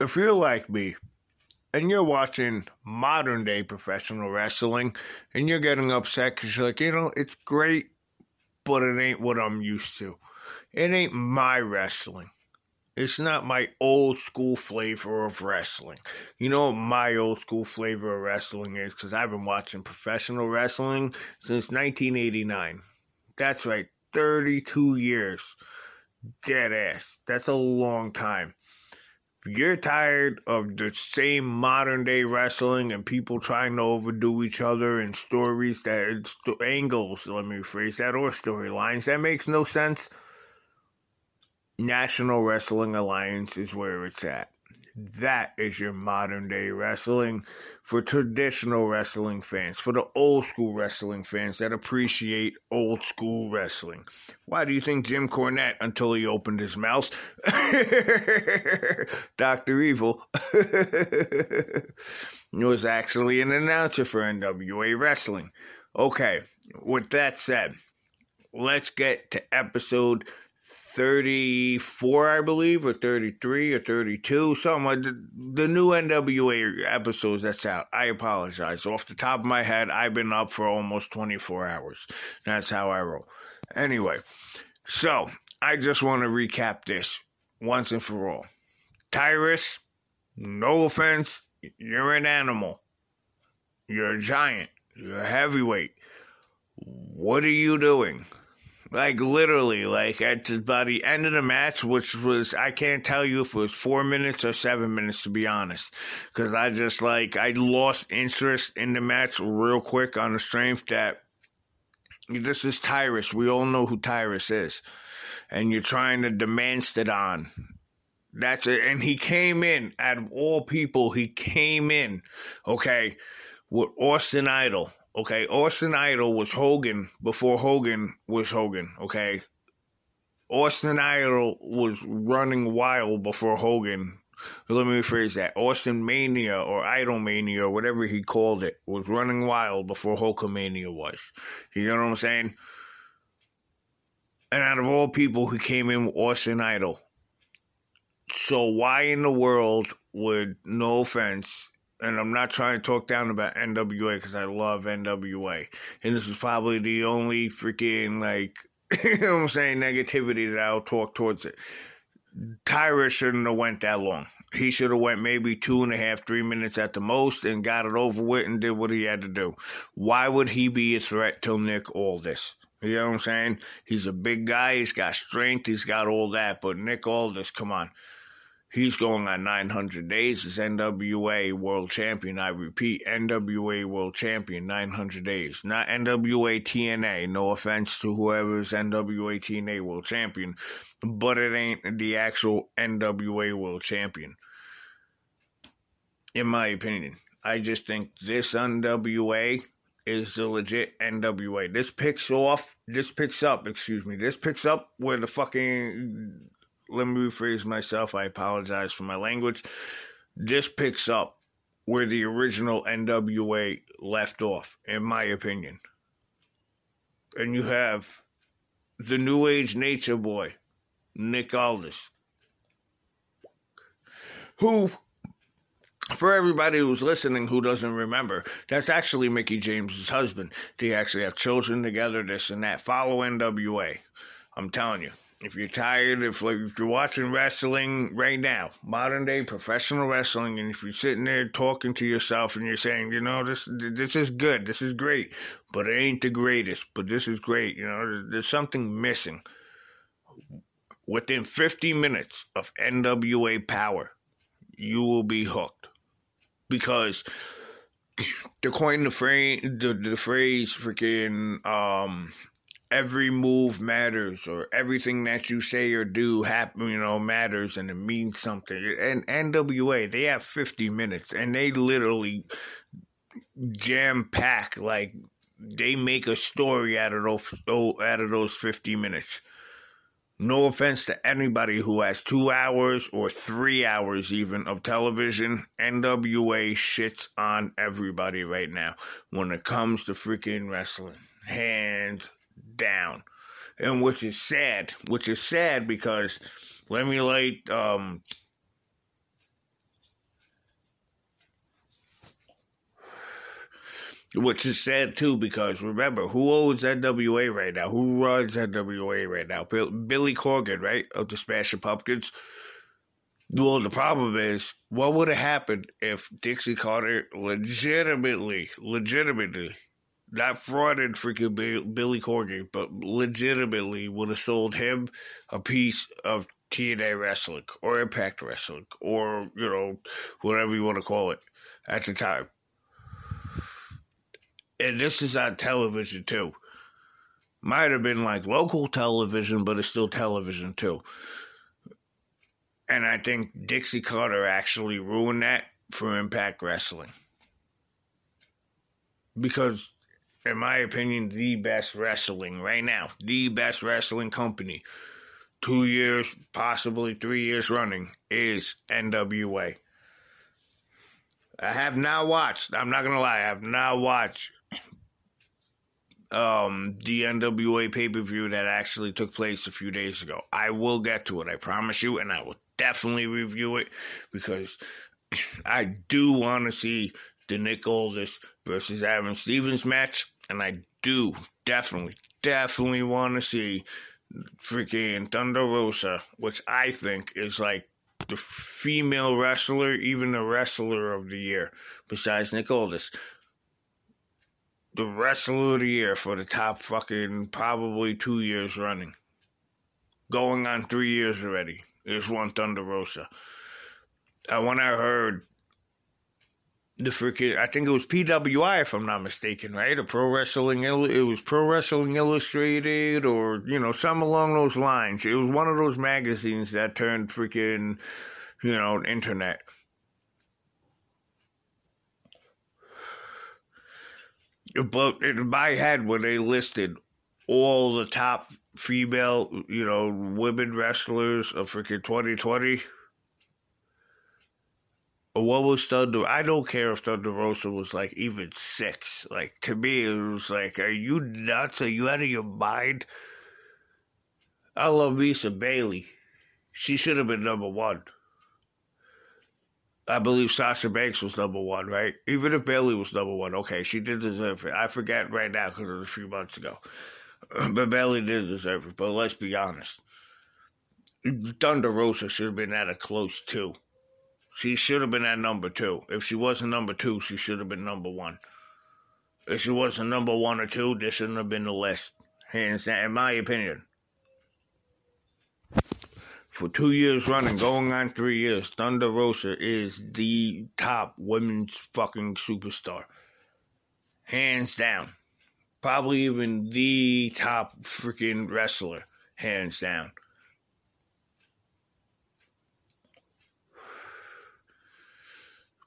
if you're like me and you're watching modern day professional wrestling and you're getting upset because you're like, you know, it's great, but it ain't what I'm used to. It ain't my wrestling. It's not my old school flavor of wrestling. You know what my old school flavor of wrestling is? Because I've been watching professional wrestling since 1989. That's right, 32 years. Dead ass. That's a long time. You're tired of the same modern day wrestling and people trying to overdo each other and stories that angles, let me rephrase that, or storylines that makes no sense National Wrestling Alliance is where it's at. That is your modern day wrestling for traditional wrestling fans, for the old school wrestling fans that appreciate old school wrestling. Why do you think Jim Cornette, until he opened his mouth, Dr. Evil, was actually an announcer for NWA Wrestling? Okay, with that said, let's get to episode 34, I believe, or 33 or 32, something like the, the new NWA episodes that's out. I apologize. Off the top of my head, I've been up for almost 24 hours. That's how I roll. Anyway, so I just want to recap this once and for all. Tyrus, no offense, you're an animal. You're a giant. You're a heavyweight. What are you doing? Like literally, like at about the end of the match, which was I can't tell you if it was four minutes or seven minutes to be honest, because I just like I lost interest in the match real quick on the strength that this is Tyrus. We all know who Tyrus is, and you're trying to demand it on. That's it. And he came in, out of all people, he came in, okay, with Austin Idol. Okay, Austin Idol was Hogan before Hogan was Hogan. Okay, Austin Idol was running wild before Hogan. Let me rephrase that. Austin Mania or Idol Mania or whatever he called it was running wild before Hulkamania was. You know what I'm saying? And out of all people, who came in with Austin Idol. So why in the world would, no offense, and I'm not trying to talk down about NWA because I love NWA, and this is probably the only freaking like you know what I'm saying negativity that I'll talk towards it. Tyrus shouldn't have went that long. He should have went maybe two and a half, three minutes at the most, and got it over with and did what he had to do. Why would he be a threat to Nick Aldis? You know what I'm saying? He's a big guy. He's got strength. He's got all that. But Nick Aldis, come on. He's going on 900 days as NWA World Champion. I repeat, NWA World Champion, 900 days. Not NWA TNA. No offense to whoever's NWA TNA World Champion, but it ain't the actual NWA World Champion. In my opinion, I just think this NWA is the legit NWA. This picks off, this picks up, excuse me, this picks up where the fucking let me rephrase myself. I apologize for my language. This picks up where the original NWA left off, in my opinion. And you have the New Age Nature Boy, Nick Aldis, who, for everybody who's listening who doesn't remember, that's actually Mickie James's husband. They actually have children together, this and that. Follow NWA. I'm telling you if you're tired, if like if you're watching wrestling right now, modern day professional wrestling, and if you're sitting there talking to yourself and you're saying, you know, this this is good, this is great, but it ain't the greatest, but this is great, you know, there's, there's something missing. Within 50 minutes of NWA Power, you will be hooked because to coin the phrase, the, the phrase freaking um every move matters or everything that you say or do happen you know matters and it means something and NWA they have 50 minutes and they literally jam pack like they make a story out of those oh, out of those 50 minutes no offense to anybody who has two hours or three hours even of television. NWA shits on everybody right now when it comes to freaking wrestling. Hands down, and which is sad. Which is sad because let me light. Um, which is sad too because remember who owns NWA right now? Who runs NWA right now? Bill, Billy Corgan, right, of the Smashing Pumpkins. Well, the problem is, what would have happened if Dixie Carter legitimately, legitimately not frauded freaking Billy Corgan, but legitimately would have sold him a piece of TNA Wrestling or Impact Wrestling or, you know, whatever you want to call it at the time. And this is on television too. Might have been like local television, but it's still television too. And I think Dixie Carter actually ruined that for Impact Wrestling. Because, in my opinion, the best wrestling right now, the best wrestling company, two years, possibly three years running, is NWA. I have now watched, I'm not going to lie, I have now watched um, the NWA pay per view that actually took place a few days ago. I will get to it, I promise you, and I will definitely review it because I do want to see the Nick Aldis versus Aron Stevens match, and I do definitely, definitely want to see freaking Thunder Rosa, which I think is like the female wrestler, even the wrestler of the year, besides Nick Aldis the wrestler of the year for the top fucking probably two years running. Going on three years already is one Thunder Rosa. And when I heard the freaking, I think it was PWI if I'm not mistaken, right? A Pro Wrestling, it was Pro Wrestling Illustrated or, you know, some along those lines. It was one of those magazines that turned freaking, you know, internet. but in my head when they listed all the top female, you know, women wrestlers of freaking 2020. What was Thunder? I don't care if Thunder Rosa was like even six. Like to me, it was like, are you nuts? Are you out of your mind? I love Lisa Bayley. She should have been number one. I believe Sasha Banks was number one, right? Even if Bayley was number one, okay, she did deserve it. I forget right now because it was a few months ago. But Bayley did deserve it. But let's be honest. Thunder Rosa should have been at a close two. She should have been at number two. If she wasn't number two, she should have been number one. If she wasn't number one or two, this shouldn't have been the list. Hands down, in my opinion for two years running, going on three years, Thunder Rosa is the top women's fucking superstar. Hands down. Probably even the top freaking wrestler. Hands down.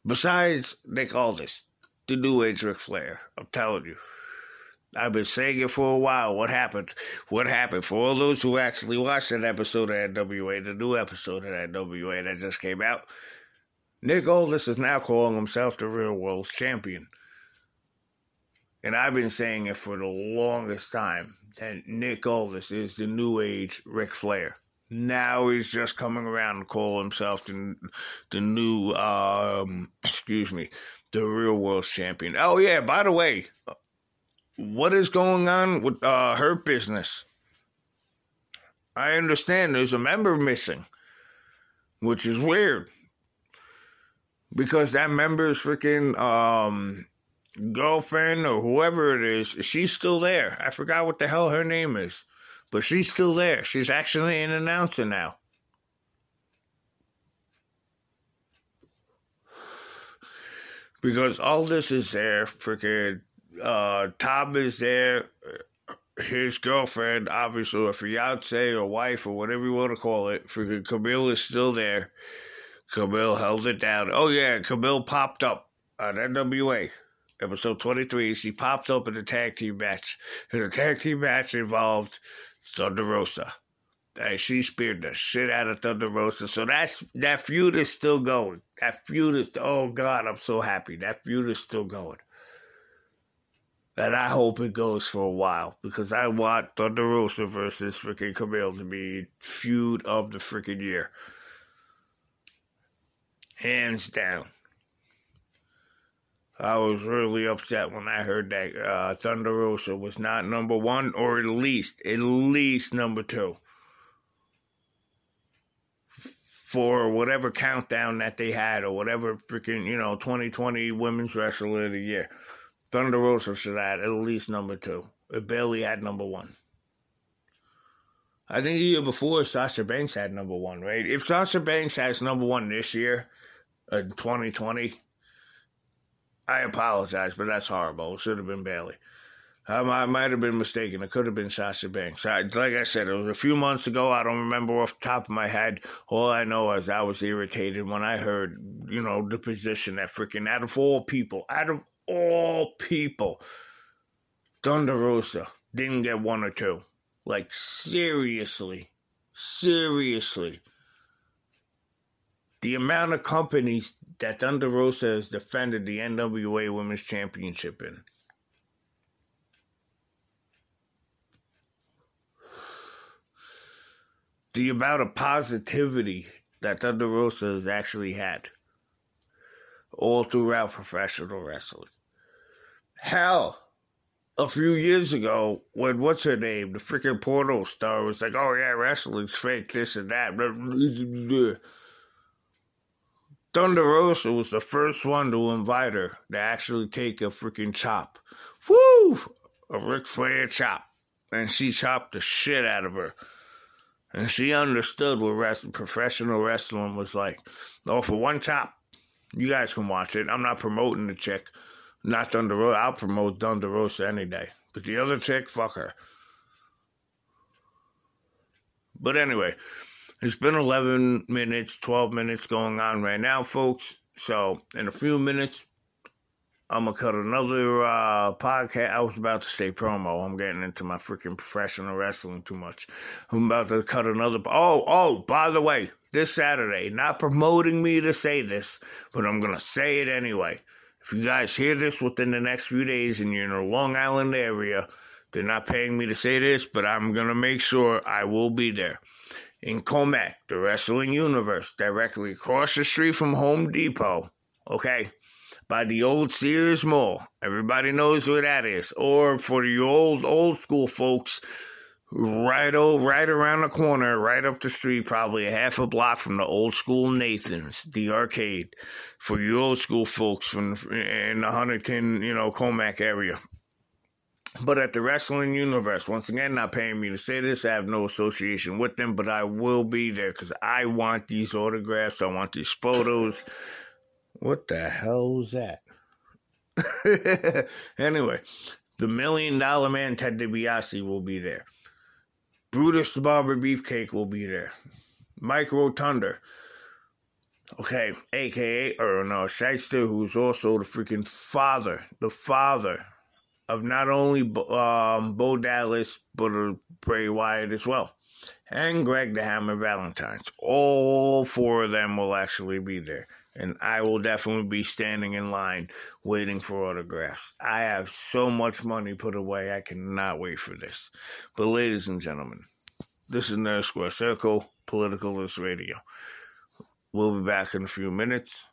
Besides Nick Aldis, the new age Ric Flair, I'm telling you. I've been saying it for a while. What happened? What happened? For all those who actually watched that episode of NWA, the new episode of NWA that just came out, Nick Aldis is now calling himself the real world champion. And I've been saying it for the longest time that Nick Aldis is the new age Ric Flair. Now he's just coming around and call himself the, the new, um, excuse me, the real world champion. Oh yeah, by the way, what is going on with uh, her business? I understand there's a member missing, which is weird because that member's freaking um, girlfriend or whoever it is, she's still there. I forgot what the hell her name is, but she's still there. She's actually an announcer now. Because all this is there, freaking uh, Thom is there. His girlfriend, obviously a fiance or wife or whatever you want to call it, freaking Kamille is still there. Kamille held it down. Oh yeah, Kamille popped up on NWA episode 23. She popped up in the tag team match. And the tag team match involved Thunder Rosa. And she speared the shit out of Thunder Rosa. So that's that feud is still going. That feud is oh god, I'm so happy. That feud is still going. And I hope it goes for a while because I want Thunder Rosa versus freaking Kamille to be feud of the freaking year. Hands down. I was really upset when I heard that uh, Thunder Rosa was not number one, or at least, at least number two. For whatever countdown that they had, or whatever freaking, you know, 2020 Women's Wrestler of the Year. Thunder Rosa should have at least number two. It barely had number one. I think the year before Sasha Banks had number one, right? If Sasha Banks has number one this year, in 2020, I apologize, but that's horrible. It should have been Bayley. Um, I might have been mistaken. It could have been Sasha Banks. I, like I said, it was a few months ago. I don't remember off the top of my head. All I know is I was irritated when I heard, you know, the position that freaking out of all people, out of all people, Thunder Rosa didn't get one or two. Like, seriously. Seriously. The amount of companies that Thunder Rosa has defended the NWA Women's Championship in. The amount of positivity that Thunder Rosa has actually had all throughout professional wrestling. Hell, a few years ago when what's her name, the freaking porno star was like, "Oh yeah, wrestling's fake, this and that." Thunder Rosa was the first one to invite her to actually take a freaking chop. Woo! A Ric Flair chop. And she chopped the shit out of her. And she understood what wrestling, professional wrestling was like. Oh, for one chop, you guys can watch it. I'm not promoting the chick. Not Thunder Rosa. I'll promote Thunder Rosa any day. But the other chick, fuck her. But anyway, it's been 11 minutes, 12 minutes going on right now, folks. So in a few minutes, I'm gonna cut another uh, podcast. I was about to say promo. I'm getting into my freaking professional wrestling too much. I'm about to cut another. Oh, oh, by the way, this Saturday, not promoting me to say this, but I'm gonna say it anyway. If you guys hear this within the next few days and you're in the Long Island area, they're not paying me to say this, but I'm to make sure I will be there. In Commack, the wrestling universe, directly across the street from Home Depot, okay? By the old Sears Mall. Everybody knows where that is. Or for the old, old school folks, right oh, right around the corner, right up the street, probably a half a block from the old school Nathan's, the arcade, for you old school folks from in the Huntington, you know, Commack area. But at the wrestling universe, once again, not paying me to say this, I have no association with them, but I will be there because I want these autographs, I want these photos. What the hell was that? anyway, the Million Dollar Man Ted DiBiase will be there. Brutus the Barber Beefcake will be there. Mike Rotunda. Okay, aka, or no, Schyster, who's also the freaking father, the father of not only um, Bo Dallas, but uh, Bray Wyatt as well. And Greg the Hammer Valentine's. All four of them will actually be there and I will definitely be standing in line waiting for autographs. I have so much money put away, I cannot wait for this. But, ladies and gentlemen, this is Nerd Square Circle, Politicalist Radio. We'll be back in a few minutes.